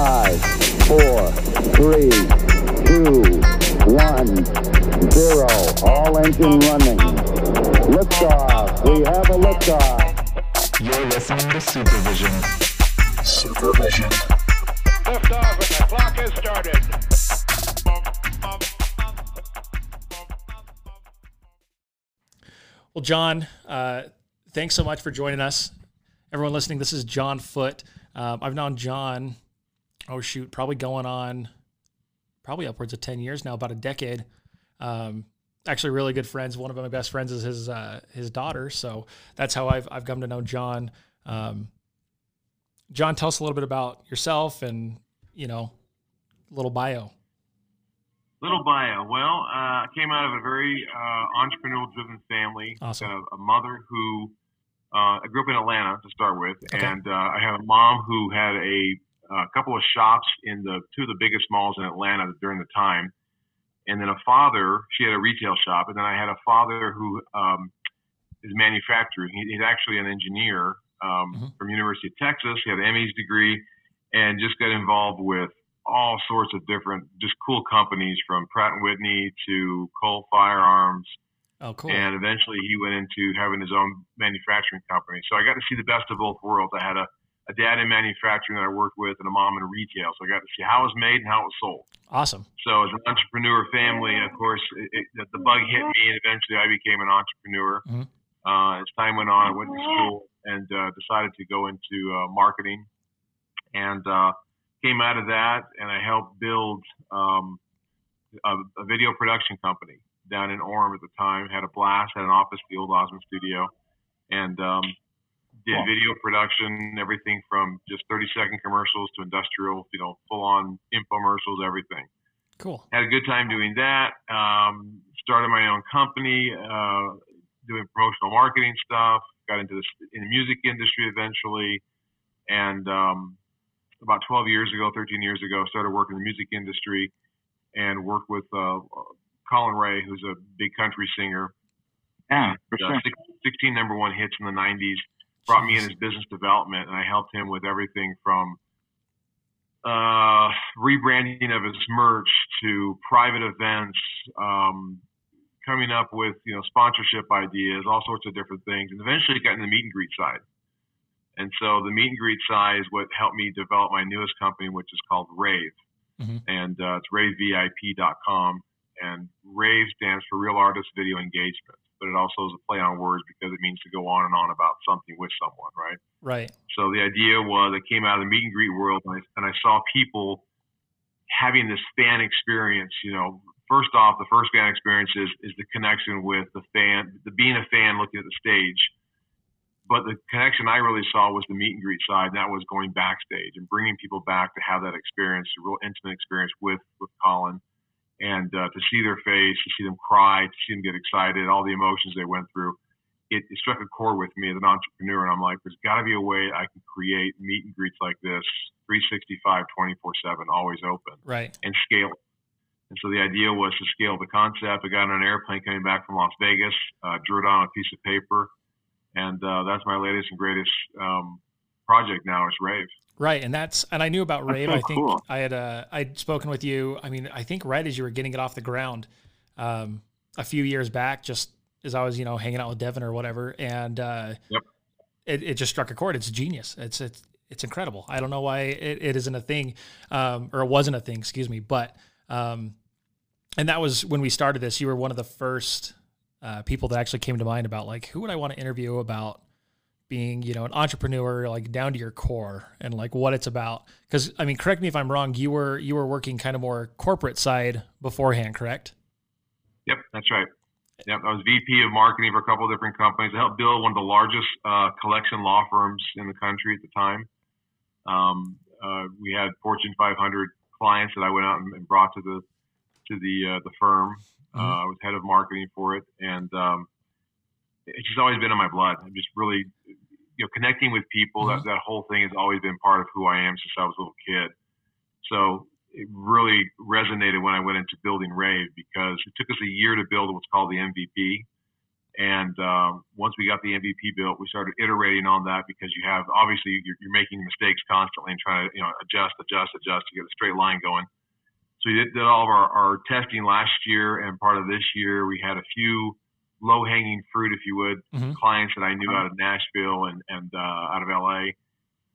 Five, four, three, two, one, zero. All engine running. Liftoff. We have a liftoff. You're listening to Supervision. Supervision. Liftoff and the clock has started. Well, John, uh, thanks so much for joining us. Everyone listening, this is John Foote. Um, I've known John, oh shoot, probably going on probably upwards of 10 years now, about a decade. Um, actually, really good friends. One of my best friends is his uh, his daughter. So that's how I've, I've come to know John. Um, John, tell us a little bit about yourself and, you know, little bio. Little bio. Well, uh, I came out of a very uh, entrepreneurial-driven family. Awesome. Got a, a mother who uh, I grew up in Atlanta to start with, Okay. and uh, I had a mom who had a, a couple of shops in the two of the biggest malls in Atlanta during the time, and then a father. She had a retail shop, and then I had a father who um, is manufacturing. He, he's actually an engineer um, Mhm. from University of Texas. He had an ME's degree, and just got involved with all sorts of different, just cool companies from Pratt and Whitney to Colt Firearms, Oh, cool. and eventually he went into having his own manufacturing company. So I got to see the best of both worlds. I had a, a dad in manufacturing that I worked with, and a mom in retail. So I got to see how it was made and how it was sold. awesome. So as an entrepreneur family, of course, it, it, the bug hit me, and eventually I became an entrepreneur. Mhm. Uh, as time went on, I went to school and uh, decided to go into uh, marketing, and uh, came out of that, and I helped build um, a, a video production company down in Orem at the time. Had a blast, had an office, at the old Osmond Studio, and um, did video production, everything from just 30 second commercials to industrial, you know, full on infomercials, everything Cool. had a good time doing that. Um, started my own company, uh, doing promotional marketing stuff. Got into this in the music industry eventually, and um, about 12 years ago, 13 years ago, started working in the music industry, and worked with uh, Collin Raye, who's a big country singer. Yeah, for Uh, sure. 16 number one hits in the 90s. Brought me in as business development, and I helped him with everything from uh, rebranding of his merch to private events, um, coming up with you know sponsorship ideas, all sorts of different things, and eventually got in the meet and greet side. And so the meet and greet side is what helped me develop my newest company, which is called Rave, Mhm. and uh, it's ravevip.com. And Rave stands for Real Artist Video Engagement, but it also is a play on words because it means to go on and on about something with someone, right? Right. So the idea was I came out of the meet and greet world and I, and I saw people having this fan experience. You know, first off, the first fan experience is, is the connection with the fan, the being a fan looking at the stage. But the connection I really saw was the meet and greet side, and that was going backstage and bringing people back to have that experience, a real intimate experience with with Collin, and uh, to see their face, to see them cry, to see them get excited, all the emotions they went through it, it struck a chord with me as an entrepreneur. And I'm like, there's got to be a way I can create meet and greets like this, 365, 24 7, always open, Right. and scale it. And so the idea was to scale the concept. I got on an airplane coming back from Las Vegas, uh, drew it on a piece of paper, and uh, that's my latest and greatest um, project now is Rave. Right, and that's and I knew about Rave. so I think cool. I had uh, I'd spoken with you. I mean, I think right as you were getting it off the ground, um, a few years back, just as I was you know hanging out with Devin or whatever, and uh, Yep. it, it just struck a chord. It's genius. It's it's it's incredible. I don't know why it, it isn't a thing, um, or it wasn't a thing. Excuse me, but um, and that was when we started this. You were one of the first uh, people that actually came to mind about like who would I want to interview about being you know an entrepreneur like down to your core and like what it's about because i mean correct me if i'm wrong you were you were working kind of more corporate side beforehand correct Yep, that's right. Yep, I was VP of marketing for a couple of different companies. I helped build one of the largest uh, collection law firms in the country at the time. Um, uh, we had Fortune 500 clients that I went out and, brought to the to the uh, the firm. Uh, I was head of marketing for it, and um, it's just always been in my blood. I'm just really, you know, connecting with people. That that whole thing has always been part of who I am since I was a little kid. So it really resonated when I went into building Rave because it took us a year to build what's called the MVP. And uh, once we got the MVP built, we started iterating on that because you have obviously you're, you're making mistakes constantly and trying to you know adjust, adjust, adjust to get a straight line going. So we did, did all of our, our testing last year and part of this year. We had a few low hanging fruit, if you would, Mhm. clients that I knew out of Nashville and, and uh, out of LA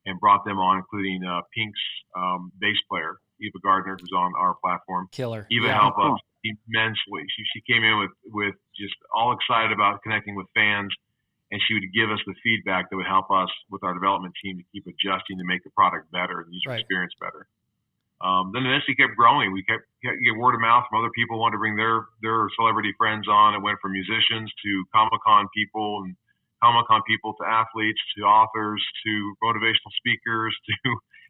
and brought them on, including uh, Pink's um, bass player, Eva Gardner, who's on our platform. Killer. Eva Yeah. helped us immensely. She, she came in with, with just all excited about connecting with fans, and she would give us the feedback that would help us with our development team to keep adjusting to make the product better and user Right. experience better. Um, then eventually kept growing. We kept, kept get word of mouth from other people who wanted to bring their their celebrity friends on. It went from musicians to Comic Con people and Comic Con people to athletes to authors to motivational speakers to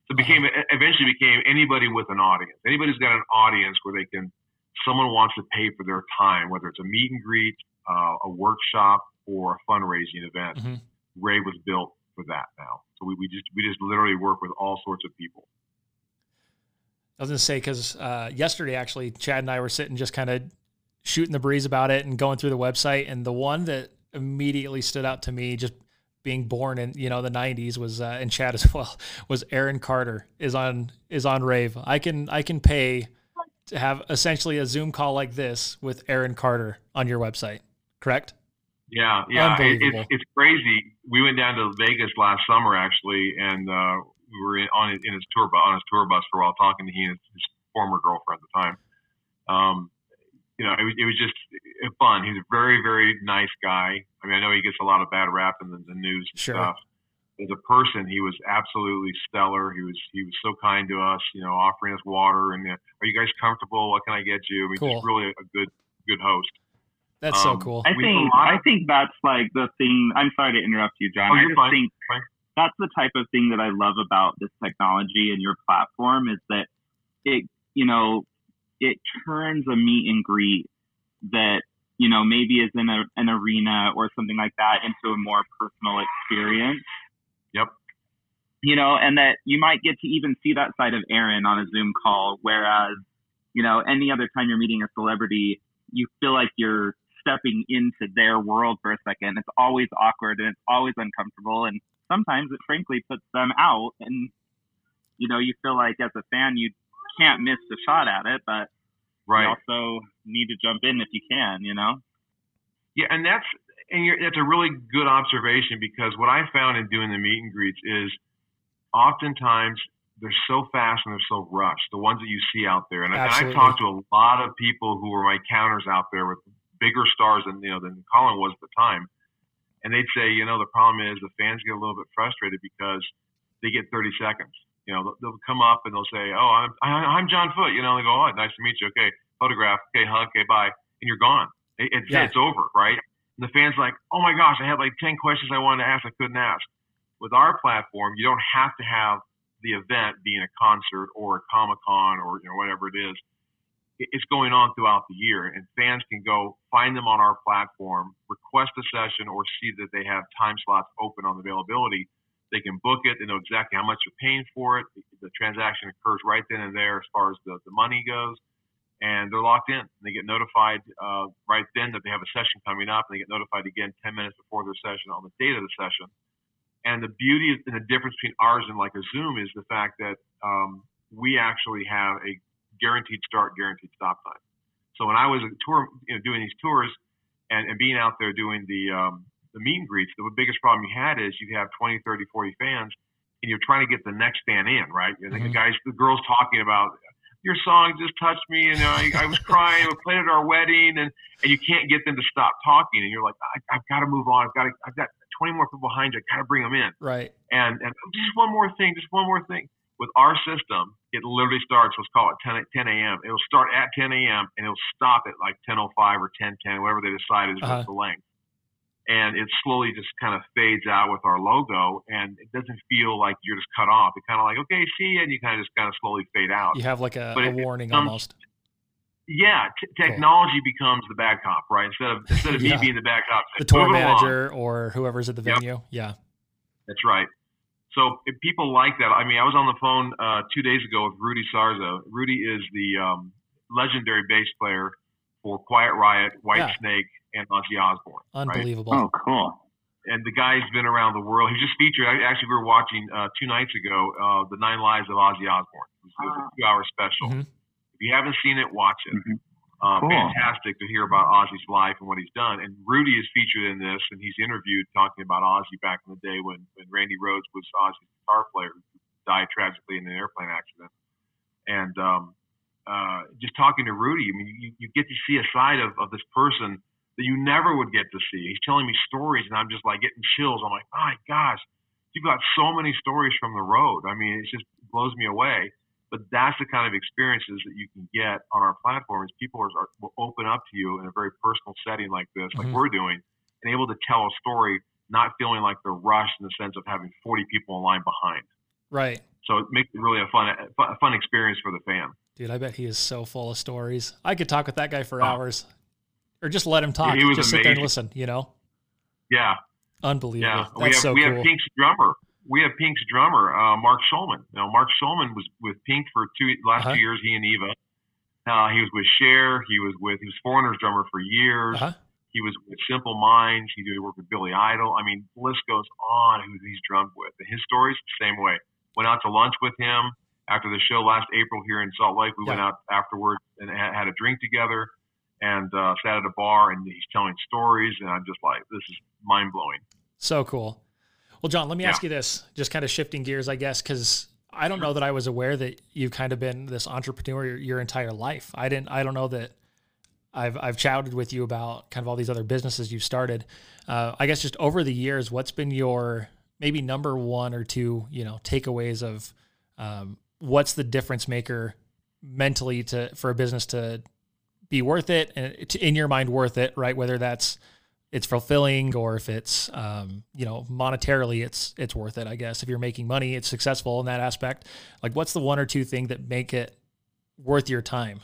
so it became eventually became anybody with an audience. Anybody's got an audience where they can someone wants to pay for their time, whether it's a meet and greet, uh, a workshop, or a fundraising event. Mhm. Rave was built for that now. So we, we just we just literally work with all sorts of people. I was gonna say because uh, yesterday actually, Chad and I were sitting just kind of shooting the breeze about it and going through the website, and the one that immediately stood out to me, just being born in you know the '90s, was uh, and Chad as well, was Aaron Carter is on is on Rave. I can I can pay to have essentially a Zoom call like this with Aaron Carter on your website, correct? Yeah, yeah, it, it's it's crazy. We went down to Vegas last summer actually, and uh, we were in, on in his tour bus on his tour bus for a while, talking to he and his, his former girlfriend at the time. Um, you know, it was, it was just uh, fun. He's a very very nice guy. I mean, I know he gets a lot of bad rap in the, the news and Sure. stuff. As a person, he was absolutely stellar. He was he was so kind to us. You know, offering us water and uh, are you guys comfortable? What can I get you? I mean, Cool. just really a good good host. That's so Um, cool. I think have a lot I think that's like the thing. I'm sorry to interrupt you, John. Oh, I you're just fine. think Fine. That's the type of thing that I love about this technology and your platform is that it, you know, it turns a meet and greet that you know maybe is in a, an arena or something like that into a more personal experience. Yep. You know, and that you might get to even see that side of Aaron on a Zoom call, whereas, you know, any other time you're meeting a celebrity, you feel like you're stepping into their world for a second. It's always awkward and it's always uncomfortable. And sometimes it frankly puts them out. And, you know, you feel like as a fan, you can't miss a shot at it, but Right. you also need to jump in if you can, you know? Yeah, and that's and you're, that's a really good observation because what I found in doing the meet and greets is oftentimes they're so fast and they're so rushed. The ones that you see out there, and, I- and I've talked to a lot of people who were my counters out there with bigger stars than you know than Collin was at the time, and they'd say, you know, the problem is the fans get a little bit frustrated because they get 30 seconds. You know, they'll, they'll come up and they'll say, "Oh, I'm I- I'm John Foote." You know, they go, "Oh, nice to meet you. Okay, photograph. Okay, hug. Okay, bye." And you're gone. It, it's Yeah. it's over, right? And the fans like, "Oh my gosh, I had like 10 questions I wanted to ask, I couldn't ask." With our platform, you don't have to have the event being a concert or a Comic Con or you know whatever it is. It- It's going on throughout the year, and fans can go find them on our platform, request a session, or see that they have time slots open on availability. They can book it. They know exactly how much they're paying for it. The transaction occurs right then and there as far as the, the money goes, and they're locked in. They get notified uh, right then that they have a session coming up, and they get notified again 10 minutes before their session on the date of the session. And the beauty and the difference between ours and like a Zoom is the fact that um, we actually have a guaranteed start, guaranteed stop time. So when I was tour, you know, doing these tours and, and being out there doing the um, the meet and greets, the biggest problem you had is you have 20, 30, 40 fans, and you're trying to get the next fan in, right? And Mhm. The guys, the girls talking about your song just touched me, and I, I was crying. We played at our wedding, and and you can't get them to stop talking, and you're like, I, I've got to move on. I've got to, I've got 20 more people behind you. I got to bring them in. right. And and just one more thing, just one more thing. With our system, it literally starts. Let's call it 10, a- 10 a.m. It'll start at 10 a.m. and it'll stop at like 10:05 or 10:10, whatever they decide is Uh-huh. the length. And it slowly just kind of fades out with our logo, and it doesn't feel like you're just cut off. It's kind of like, okay, see, and you kind of just kind of slowly fade out. You have like a, a it- it warning comes- almost. Yeah, t- technology becomes the bad cop, right? Instead of instead of Yeah. me being the bad cop, The tour "Move it along." manager or whoever's at the Yep. venue. Yeah. That's right. So if people like that, I mean, I was on the phone uh, two days ago with Rudy Sarzo. Rudy is the um, legendary bass player for Quiet Riot, White Yeah. Snake, and Ozzy Osbourne. right? Unbelievable. Oh, cool. and the guy's been around the world. He just featured. Actually, we were watching uh, two nights ago uh, the Nine Lives of Ozzy Osbourne. It was, it was a two-hour special. Mhm. If you haven't seen it, watch it. Mhm. Uh, Cool. Fantastic to hear about Ozzy's life and what he's done. And Rudy is featured in this, and he's interviewed talking about Ozzy back in the day when, when Randy Rhoads was Ozzy's guitar player who died tragically in an airplane accident. And um, uh, just talking to Rudy, I mean, you, you get to see a side of, of this person that you never would get to see. He's telling me stories, and I'm just like getting chills. I'm like, my gosh, you've got so many stories from the road. I mean, it just blows me away. But that's the kind of experiences that you can get on our platform. Is people are, are will open up to you in a very personal setting like this, like Mhm. we're doing, and able to tell a story, not feeling like they're rushed in the sense of having 40 people in line behind. Right. So it makes it really a fun, a fun experience for the fan. Dude, I bet he is so full of stories. I could talk with that guy for Oh. hours. Or just let him talk. He was just sit there and amazing. listen, you know? Yeah, Unbelievable. Yeah, That's we have so we cool. have Pink's drummer. We have Pink's drummer, uh, Mark Schulman. Now, Mark Schulman was with Pink for two last Uh-huh. two years. He and Eva. Uh, he was with Cher. He was with he was Foreigner's drummer for years. Uh-huh. He was with Simple Minds. He did work with Billy Idol. I mean, the list goes on who he's drummed with. And his stories, same way. Went out to lunch with him after the show last April here in Salt Lake. We went out afterwards and had, had a drink together and uh, sat at a bar. And he's telling stories, and I'm just like, this is mind blowing. So cool. Well, John, let me ask you this, just kind of shifting gears, I guess, because I don't know that I was aware that you've kind of been this entrepreneur your, your entire life. I didn't, I don't know that I've, I've chatted with you about kind of all these other businesses you've started. Uh, I guess just over the years, what's been your maybe number one or two, you know, takeaways of um, what's the difference maker mentally to, for a business to be worth it and to, in your mind worth it, right? Whether that's, it's fulfilling or if it's um, you know monetarily it's it's worth it i guess if you're making money it's successful in that aspect like what's the one or two thing that make it worth your time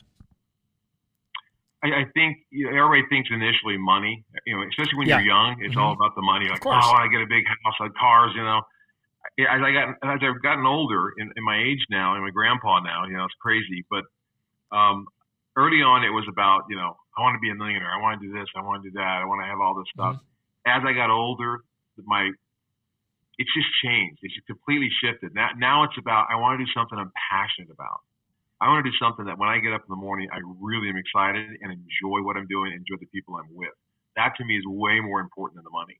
I, I think you know, everybody thinks initially money. You know, especially when Yeah. you're young, it's all about the money. Like, oh. I get a big house, like cars. You know, as I got as I've gotten older in, in my age now, and my grandpa now, you know, it's crazy. But um, early on, it was about you know, I want to be a millionaire. I want to do this. I want to do that. I want to have all this stuff. As I got older, my it's just changed. It's just completely shifted. Now, now it's about I want to do something I'm passionate about. I want to do something that when I get up in the morning, I really am excited and enjoy what I'm doing, enjoy the people I'm with. That to me is way more important than the money.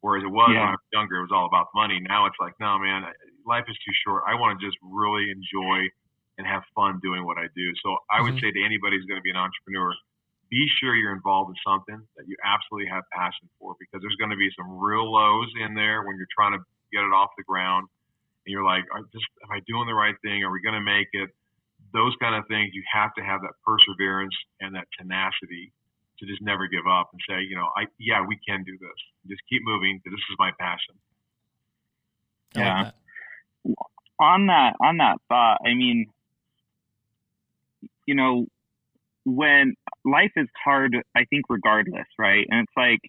Whereas it was when I was younger, it was all about the money. Now it's like, no, man, life is too short. I want to just really enjoy and have fun doing what I do. So I would Mhm. say to anybody who's going to be an entrepreneur, be sure you're involved in something that you absolutely have passion for because there's going to be some real lows in there when you're trying to get it off the ground and you're like, are just am I doing the right thing? Are we going to make it? Those kind of things, you have to have that perseverance and that tenacity to just never give up and say, you know, I yeah, we can do this. Just keep moving. 'cause This is my passion. I Yeah. like that. on that on that thought, I mean, you know, when life is hard, I think regardless, right? And it's like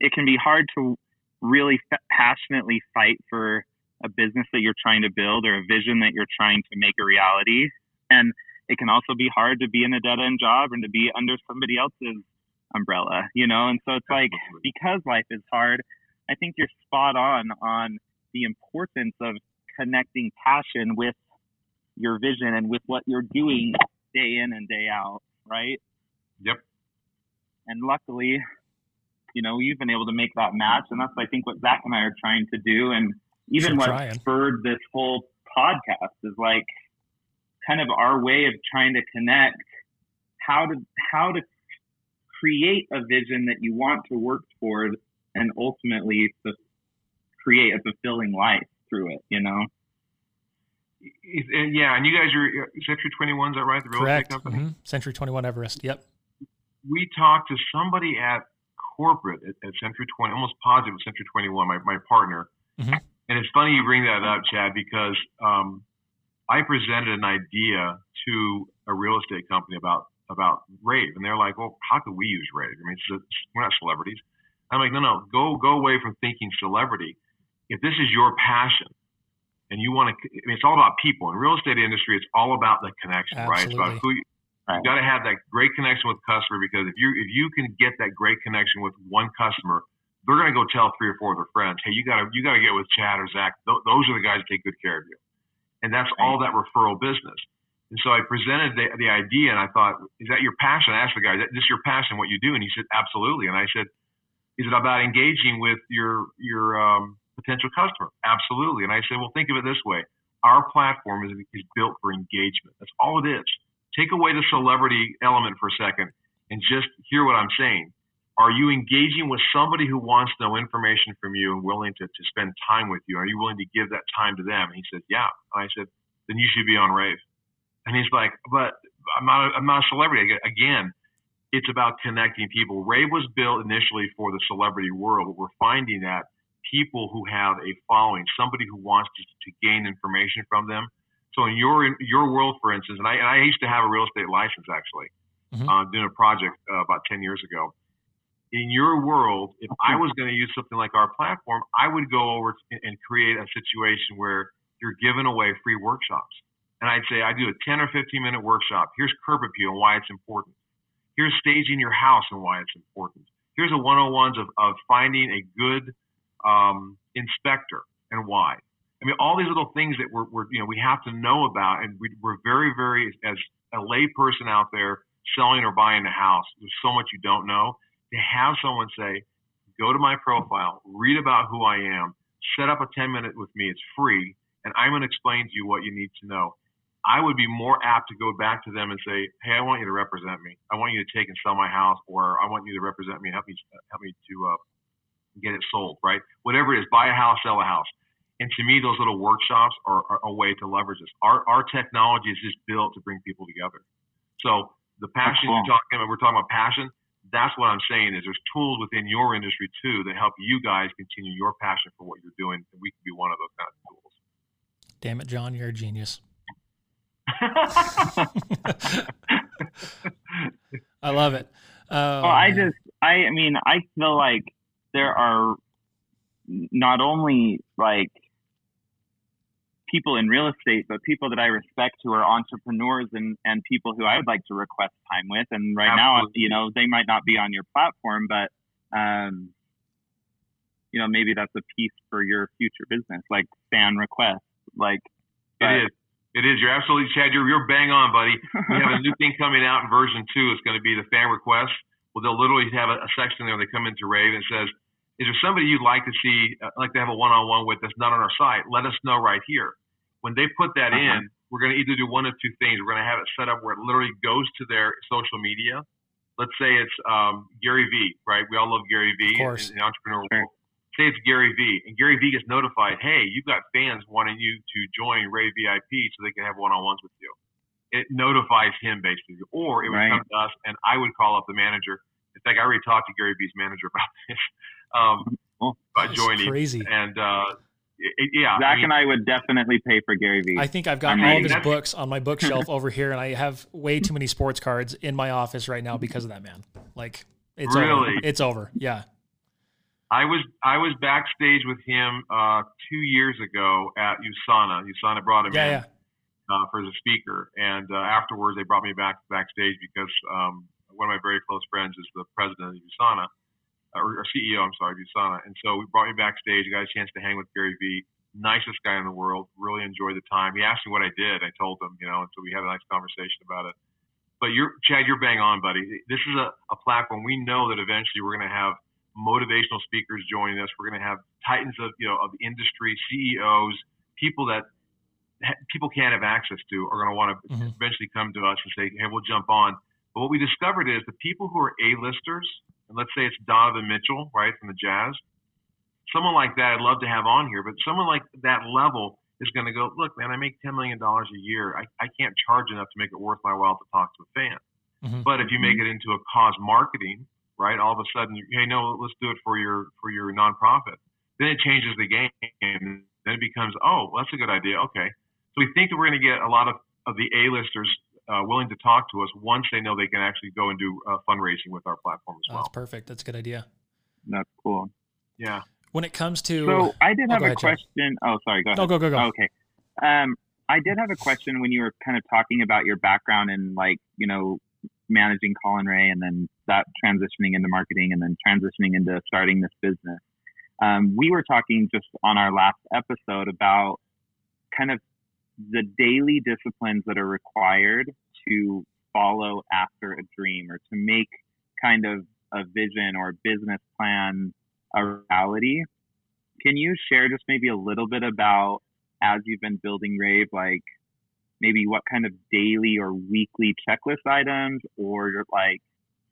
it can be hard to really f- passionately fight for a business that you're trying to build or a vision that you're trying to make a reality, and it can also be hard to be in a dead end job and to be under somebody else's umbrella, you know. And so it's like because life is hard, I think you're spot on on the importance of connecting passion with your vision and with what you're doing day in and day out, right? Yep. And luckily, you know, you've been able to make that match, and that's I think what Zach and I are trying to do, and even Sure what trying. spurred this whole podcast is like kind of our way of trying to connect how to how to create a vision that you want to work toward and ultimately to create a fulfilling life through it, you know? And yeah, and you guys are Century 21, is that right? The real correct estate company. Mhm. century 21 everest yep we talked to somebody at corporate at, at Century 20, almost positive at Century 21, my, my partner. Mhm. And it's funny you bring that up, Chad, because um, I presented an idea to a real estate company about about Rave, and they're like, "Well, how could we use Rave? I mean, we're not celebrities." I'm like, "No, no, go go away from thinking celebrity. If this is your passion, and you want to, I mean, it's all about people. In real estate industry, it's all about the connection, right? It's about who. You, You got to have that great connection with customer because if you if you can get that great connection with one customer, they're going to go tell three or four of their friends, "Hey, you got to you got to get with Chad or Zach. Th- those are the guys that take good care of you." And that's all that referral business. And so I presented the, the idea, and I thought, "Is that your passion?" I asked the guy, "Is this your passion? What you do?" And he said, "Absolutely." And I said, "Is it about engaging with your your um, potential customer?" Absolutely. And I said, "Well, think of it this way: our platform is, is built for engagement. That's all it is." take away the celebrity element for a second and just hear what I'm saying. Are you engaging with somebody who wants to know information from you and willing to, to spend time with you? Are you willing to give that time to them? And he said, Yeah. And I said, Then you should be on Rave. And he's like, But I'm not, a, I'm not a celebrity. Again, it's about connecting people. Rave was built initially for the celebrity world, but we're finding that people who have a following, somebody who wants to, to gain information from them, so in your in your world, for instance, and I, and I used to have a real estate license actually, Mhm. uh, doing a project uh, about ten years ago. In your world, if I was going to use something like our platform, I would go over and create a situation where you're giving away free workshops. And I'd say I do a 10 or 15 minute workshop. Here's curb appeal and why it's important. Here's staging your house and why it's important. Here's a 101s of, of finding a good um, inspector and why. I mean, all these little things that we're, we're you know, we have to know about, and we, we're very, very, as a lay person out there selling or buying a house, there's so much you don't know. To have someone say, go to my profile, read about who I am, set up a 10 minute with me, it's free, and I'm going to explain to you what you need to know. I would be more apt to go back to them and say, "Hey, I want you to represent me. I want you to take and sell my house, or I want you to represent me and help me help me to uh, get it sold, right? Whatever it is, buy a house, sell a house." And to me, those little workshops are, are a way to leverage this. Our our technology is just built to bring people together. So the passion cool. you're talking about, we're talking about passion. That's what I'm saying is there's tools within your industry too that help you guys continue your passion for what you're doing. And we can be one of those kind of tools. Damn it, John, you're a genius. I love it. Oh, well, I man. just, I, I mean, I feel like there are not only like people in real estate, but people that I respect who are entrepreneurs and, and people who I would like to request time with. And right now, you know, they might not be on your platform, but, um, you know, maybe that's a piece for your future business, like fan requests, like, It is. It is. You're absolutely, Chad. You're, you're bang on, buddy. We have a new thing coming out in version two. It's going to be the fan requests. Well, they'll literally have a, a section there. They come into Rave and says, "Is there somebody you'd like to see, uh, like to have a one-on-one with that's not on our site? Let us know right here." When they put that Uh-huh. in, we're going to either do one of two things. We're going to have it set up where it literally goes to their social media. Let's say it's um, Gary Vee. Right? We all love Gary Vee. Of course. In, the entrepreneurial Sure. world. Say it's Gary Vee. And Gary Vee gets notified, hey, you've got fans wanting you to join Rave VIP so they can have one-on-ones with you. It notifies him basically, or it would Right. come to us, and I would call up the manager. In fact, I already talked to Gary Vee's manager about this, um, Cool. about That's joining. crazy. And uh, it, it- yeah, Zach I mean, and I would definitely pay for Gary Vee. I think I've got I mean, all of his books on my bookshelf over here, and I have way too many sports cards in my office right now because of that man. Like, it's over. Really? It's over. Yeah. I was I was backstage with him uh, two years ago at USANA. USANA brought him Yeah. in. Yeah. uh, for the speaker. And uh, afterwards, they brought me back backstage because um, one of my very close friends is the president of USANA, or, or CEO, I'm sorry, of USANA. And so we brought me backstage. I got a chance to hang with Gary Vee, nicest guy in the world. Really enjoyed the time. He asked me what I did. I told him, you know, and so we had a nice conversation about it. But you're Chad, you're bang on, buddy. This is a, a platform we know that eventually we're going to have motivational speakers joining us. We're going to have titans of you know of industry, CEOs, people that people can't have access to are going to want to Mhm. eventually come to us and say, hey, we'll jump on. But what we discovered is the people who are A-listers, and let's say it's Donovan Mitchell, right, from the Jazz, someone like that I'd love to have on here, but someone like that level is going to go, look, man, I make $10 million a year. I, I can't charge enough to make it worth my while to talk to a fan. Mhm. But if you make it into a cause marketing, right, all of a sudden, hey, no, let's do it for your for your nonprofit. Then it changes the game. Then it becomes, oh, well, that's a good idea. Okay. So we think that we're going to get a lot of, of the A-listers uh, willing to talk to us once they know they can actually go and do uh, fundraising with our platform as Oh, well. that's perfect. That's a good idea. That's cool. Yeah. When it comes to, So I did Oh, have go a ahead, Chad. question. Oh, sorry. Go ahead. no, go, go, go. Okay. Um, I did have a question when you were kind of talking about your background and like, you know, managing Collin Raye and then that transitioning into marketing and then transitioning into starting this business. Um, we were talking just on our last episode about kind of the daily disciplines that are required to follow after a dream or to make kind of a vision or a business plan a reality. Can you share just maybe a little bit about as you've been building Rave, like maybe what kind of daily or weekly checklist items or like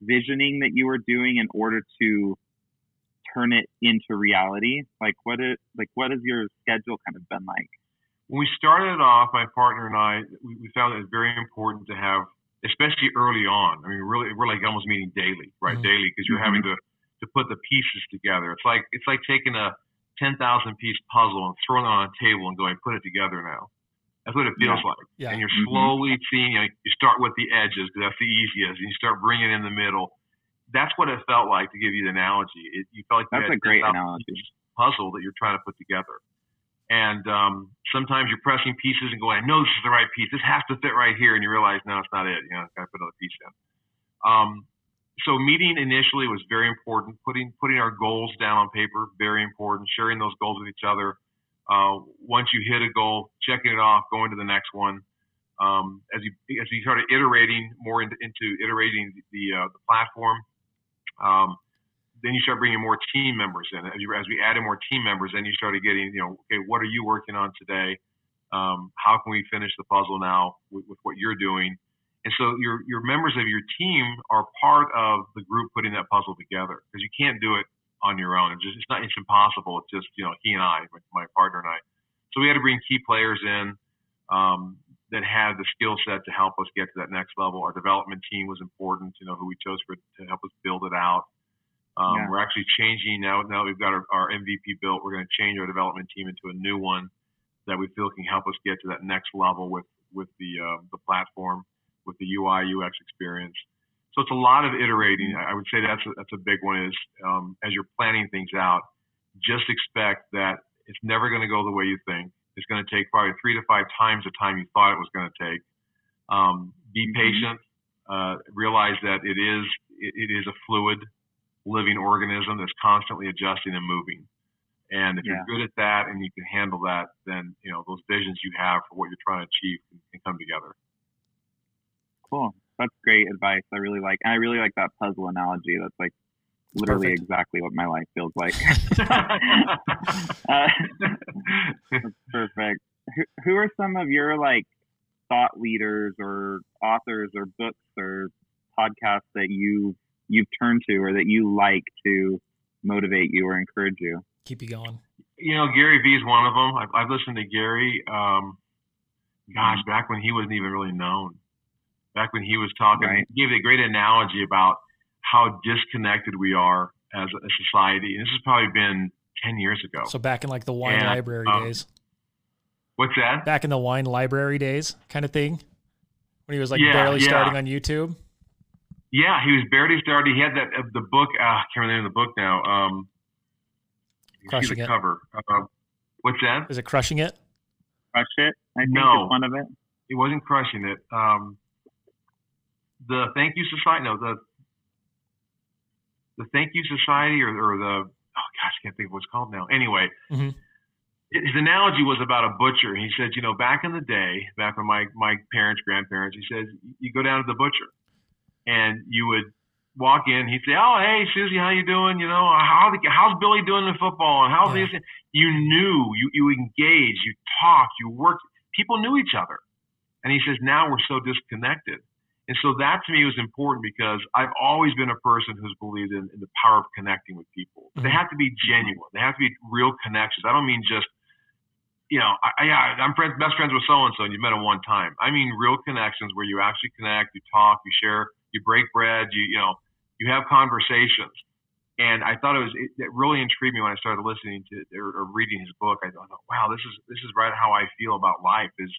visioning that you were doing in order to turn it into reality? Like what is like what has your schedule kind of been like? When we started off, my partner and I, we, we found it very important to have, especially early on. I mean, really, we're like almost meeting daily, right? Mhm. Daily because you're having to to put the pieces together. It's like it's like taking a ten thousand piece puzzle and throwing it on a table and going, put it together now. That's what it feels like. Yeah. And you're Mhm. slowly seeing. You, know, you start with the edges because that's the easiest, and you start bringing in the middle. That's what it felt like to give you the analogy. It, you felt like you That's had a great analogy. puzzle that you're trying to put together. And um, sometimes you're pressing pieces and going, I know this is the right piece. This has to fit right here. And you realize, no, it's not it. You know, I've got to put another piece in. Um, so meeting initially was very important. Putting putting our goals down on paper, very important. Sharing those goals with each other. Uh, once you hit a goal, checking it off, going to the next one. Um, as you as you started iterating more into, into iterating the uh, the platform, um, then you start bringing more team members in. As, you, as we added more team members, then you started getting, you know, okay, what are you working on today? Um, how can we finish the puzzle now with, with what you're doing? And so your your members of your team are part of the group putting that puzzle together because you can't do it on your own. It's just it's not it's impossible. It's just you know he and I, my, my partner and I. So we had to bring key players in um, that had the skill set to help us get to that next level. Our development team was important. You know who we chose for to help us build it out. Um, Yeah. We're actually changing now. Now that we've got our, our MVP built, we're going to change our development team into a new one that we feel can help us get to that next level with with the uh, the platform, with the UI UX experience. So it's a lot of iterating. I I would say that's a, that's a big one. Is um, as you're planning things out, just expect that it's never going to go the way you think. It's going to take probably three to five times the time you thought it was going to take. Um, be patient. Uh, realize that it is it, it is a fluid, living organism that's constantly adjusting and moving. And if Yeah. you're good at that and you can handle that, then you know those visions you have for what you're trying to achieve can, can come together. Cool. That's great advice. I really like, and I really like that puzzle analogy. That's like literally Perfect. exactly what my life feels like. uh, perfect. Who, who are some of your like thought leaders or authors or books or podcasts that you you've turned to or that you like to motivate you or encourage you? Keep you going. you know, Gary Vee is one of them. I've, I've listened to Gary. Um, gosh, back when he wasn't even really known. Back when he was talking, Right. he gave a great analogy about how disconnected we are as a society. And this has probably been ten years ago. So back in like the wine Yeah, library um, days, What's that? back in the wine library days, kind of thing, when he was like Yeah, barely yeah. starting on YouTube. Yeah, he was barely started. He had that uh, the book. Uh, I can't remember the name of the book now. Um, Crushing the It. cover. Uh, what's that? Is it crushing it? Crush it. I think No. is one of it. He wasn't crushing it. Um, the Thank You Society. No, the the Thank You Society or, or the oh gosh, I can't think of what it's called now. Anyway, Mhm. his analogy was about a butcher. He said, you know, back in the day, back when my my parents, grandparents, he says, you go down to the butcher, and you would walk in. He'd say, oh hey Susie, how you doing? You know, how the, how's Billy doing in football? And how's Yeah. this? You knew, you you engaged, you talked, you worked. People knew each other. And he says, now we're so disconnected. And so that to me was important because I've always been a person who's believed in, in the power of connecting with people. They Mhm. have to be genuine. They have to be real connections. I don't mean just, you know, I, I, yeah, I'm friends, best friends with so and so, and you met him one time. I mean real connections where you actually connect, you talk, you share, you break bread, you you know, you have conversations. And I thought it was it, it really intrigued me when I started listening to or, or reading his book. I thought, wow, this is this is right how I feel about life. Is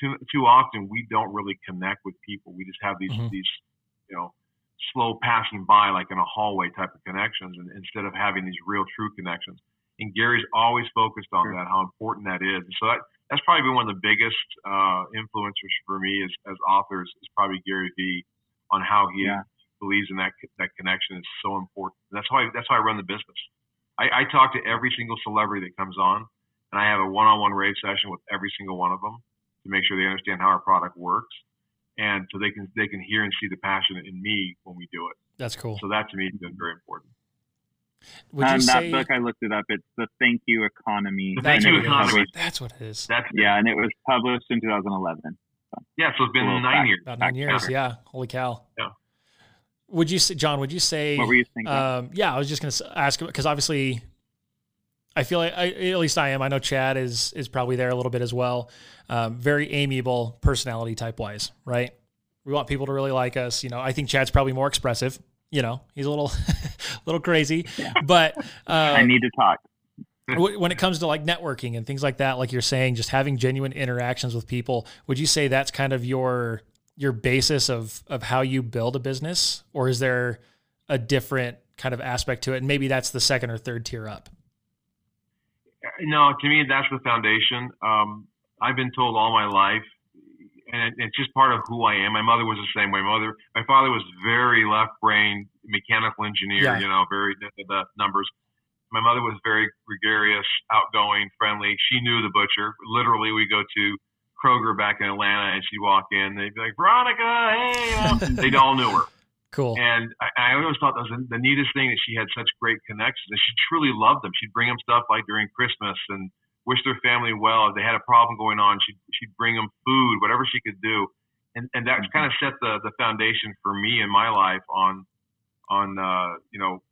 too too often we don't really connect with people. We just have these Mhm. these you know slow passing by like in a hallway type of connections, and instead of having these real true connections. And Gary's always focused on Sure. that, how important that is. So that that's probably been one of the biggest uh, influencers for me as as authors is probably Gary Vee on how he Yeah. believes in that that connection is so important. That's why that's why I run the business. I, I talk to every single celebrity that comes on, and I have a one-on-one rave session with every single one of them to make sure they understand how our product works, and so they can they can hear and see the passion in me when we do it. That's cool. So that to me has been very important. Would you um, say that book I looked it up. It's the Thank You Economy. The Thank that's and You what it is. Economy. That's what it is. That's Yeah, and it was published in 2011. Yeah. So it's been nine years. About nine years. counter. Yeah. Holy cow. Yeah. Would you say, John? Would you say? What were you thinking? Um, yeah, I was just going to ask because obviously, I feel like I, at least I am. I know Chad is is probably there a little bit as well. Um, very amiable personality type wise, right? We want people to really like us. You know, I think Chad's probably more expressive. You know, he's a little little crazy, but I um, need to talk. Wh- when it comes to like networking and things like that like you're saying just having genuine interactions with people would you say that's kind of your your basis of of how you build a business or is there a different kind of aspect to it and maybe that's the second or third tier up No, to me, that's the foundation. Um, I've been told all my life, and it, it's just part of who I am. My mother was the same way. My mother, my father was very left-brain mechanical engineer. Yeah. You know, very the, the numbers. My mother was very gregarious, outgoing, friendly. She knew the butcher. Literally, we go to Kroger back in Atlanta, and she'd walk in. They'd be like, "Veronica, hey!" You know, they all knew her. cool And I, I always thought that was the neatest thing that she had such great connections and she truly loved them. She'd bring them stuff like during Christmas and wish their family well. If they had a problem going on, she'd, she'd bring them food, whatever she could do. And, and that kind of set the, the foundation for me in my life on, on, uh, you know,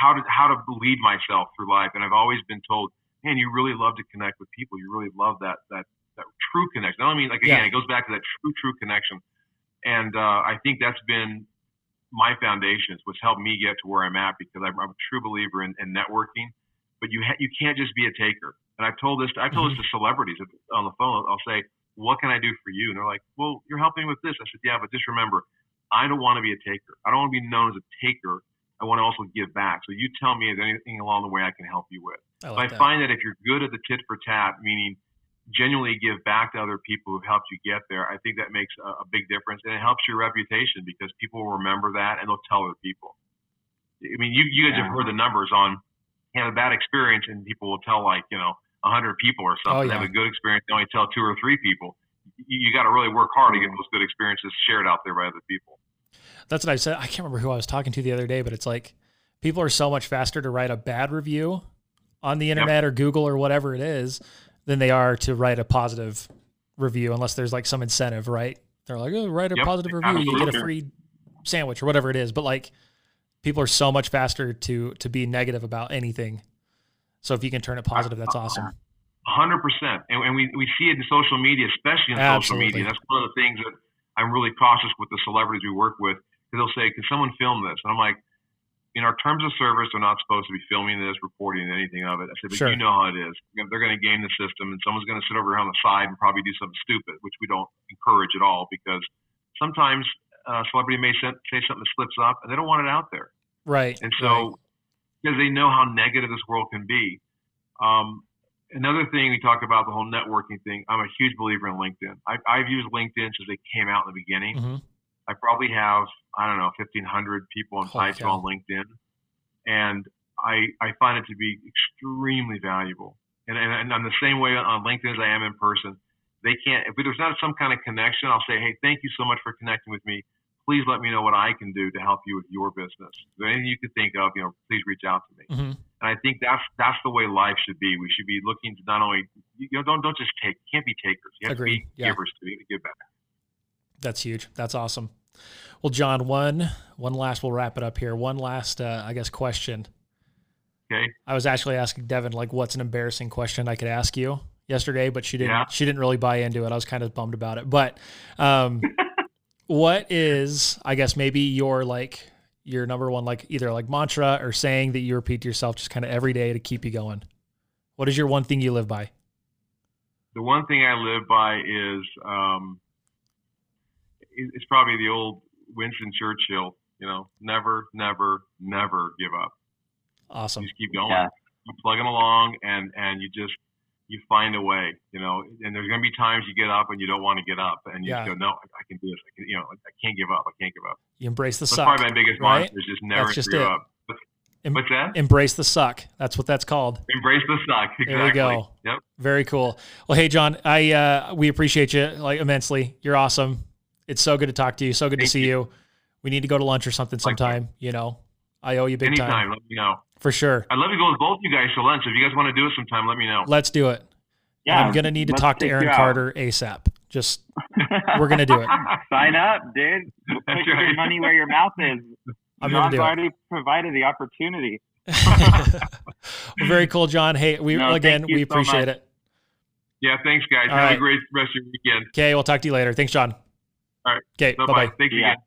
how to, how to lead myself through life. And I've always been told, man, you really love to connect with people. You really love that, that, that true connection. I don't mean like, again, Yeah. it goes back to that true, true connection. And, uh, I think that's been, my foundations, what's helped me get to where I'm at because I'm, I'm a true believer in, in networking. But you ha- you can't just be a taker. And I've told this I've told this to celebrities on the phone. I'll say, "What can I do for you?" And they're like, "Well, you're helping me with this." I said, "Yeah, but just remember, I don't want to be a taker. I don't want to be known as a taker. I want to also give back. So you tell me if anything along the way I can help you with." I like I find that if you're good at the tit for tat, meaning genuinely give back to other people who've helped you get there, I think that makes a, a big difference, and it helps your reputation because people will remember that and they'll tell other people. I mean, you you guys have heard the numbers on have a bad experience, and people will tell like you know a hundred people or something. Oh, yeah. Have a good experience, they only tell two or three people. You, you got to really work hard to get mm-hmm. those good experiences shared out there by other people. That's what I said. I can't remember who I was talking to the other day, but it's like people are so much faster to write a bad review on the internet or Google or whatever it is than they are to write a positive review, unless there's like some incentive, right? They're like, oh, write a Yep, positive review, you get a free sandwich or whatever it is. But like people are so much faster to to be negative about anything. So if you can turn it positive, that's awesome. hundred percent, and, and we, we see it in social media, especially in social media. That's one of the things that I'm really cautious with the celebrities we work with they'll say, "Can someone film this?" And I'm like, in our terms of service, they're not supposed to be filming this, reporting anything of it. I said, but Sure. you know how it is. They're going to game the system, and someone's going to sit over here on the side and probably do something stupid, which we don't encourage at all because sometimes a celebrity may say something that slips up, and they don't want it out there. Right. And so, because they know how negative this world can be. Um, another thing we talk about the whole networking thing. I'm a huge believer in LinkedIn. I, I've used LinkedIn since they came out in the beginning. Mhm. I probably have I don't know 1,500 people on Holy sites on LinkedIn, and I I find it to be extremely valuable. And, and, and I'm the same way on LinkedIn as I am in person. They can't if there's not some kind of connection. I'll say, hey, thank you so much for connecting with me. Please let me know what I can do to help you with your business. If anything you can think of, you know, please reach out to me. Mhm. And I think that's that's the way life should be. We should be looking to not only you know don't don't just take. You can't be takers. You have Agreed. to be Yeah. givers to, to give back. That's huge. That's awesome. Well, John, one one last. We'll wrap it up here. One last, uh, I guess, question. Okay. I was actually asking Devin like, what's an embarrassing question I could ask you yesterday, but she didn't. Yeah. She didn't really buy into it. I was kind of bummed about it. But um, what is, I guess, maybe your like your number one like either like mantra or saying that you repeat to yourself just kind of every day to keep you going. What is your one thing you live by? The one thing I live by is um, it's probably the old Winston Churchill. You know, never, never, never give up. Awesome. You just keep going. Yeah. You plug them along, and and you just you find a way. You know, and there's going to be times you get up and you don't want to get up, and you Yeah. just go, no, I, I can do this. I can, you know, I can't give up. I can't give up. You embrace the That's suck. probably my biggest right? monster is just never That's just give it. up. What's, Em- what's that? Embrace the suck. That's what that's called. Embrace the suck. Exactly. There we go. Yep. Very cool. Well, hey John, I uh, we appreciate you like immensely. You're awesome. It's so good to talk to you. So good to see you. We need to go to lunch or something Likewise. sometime. You know, I owe you big Anytime, time let me know. for sure. I'd love to go with both you guys for lunch. If you guys want to do it sometime, let me know. Let's do it. Yeah, I'm gonna need to talk to Aaron. Carter ASAP. Just we're gonna do it. Sign up, dude. Put That's your right. money where your mouth is. I'm gonna John's do it. already provided the opportunity. well, very cool, John. Hey, we No, again we so appreciate much. it. Yeah, thanks, guys. All Have right. a great rest of your weekend. Okay, we'll talk to you later. Thanks, John. All right. Okay, Bye bye bye. bye. Thank you Yeah. again.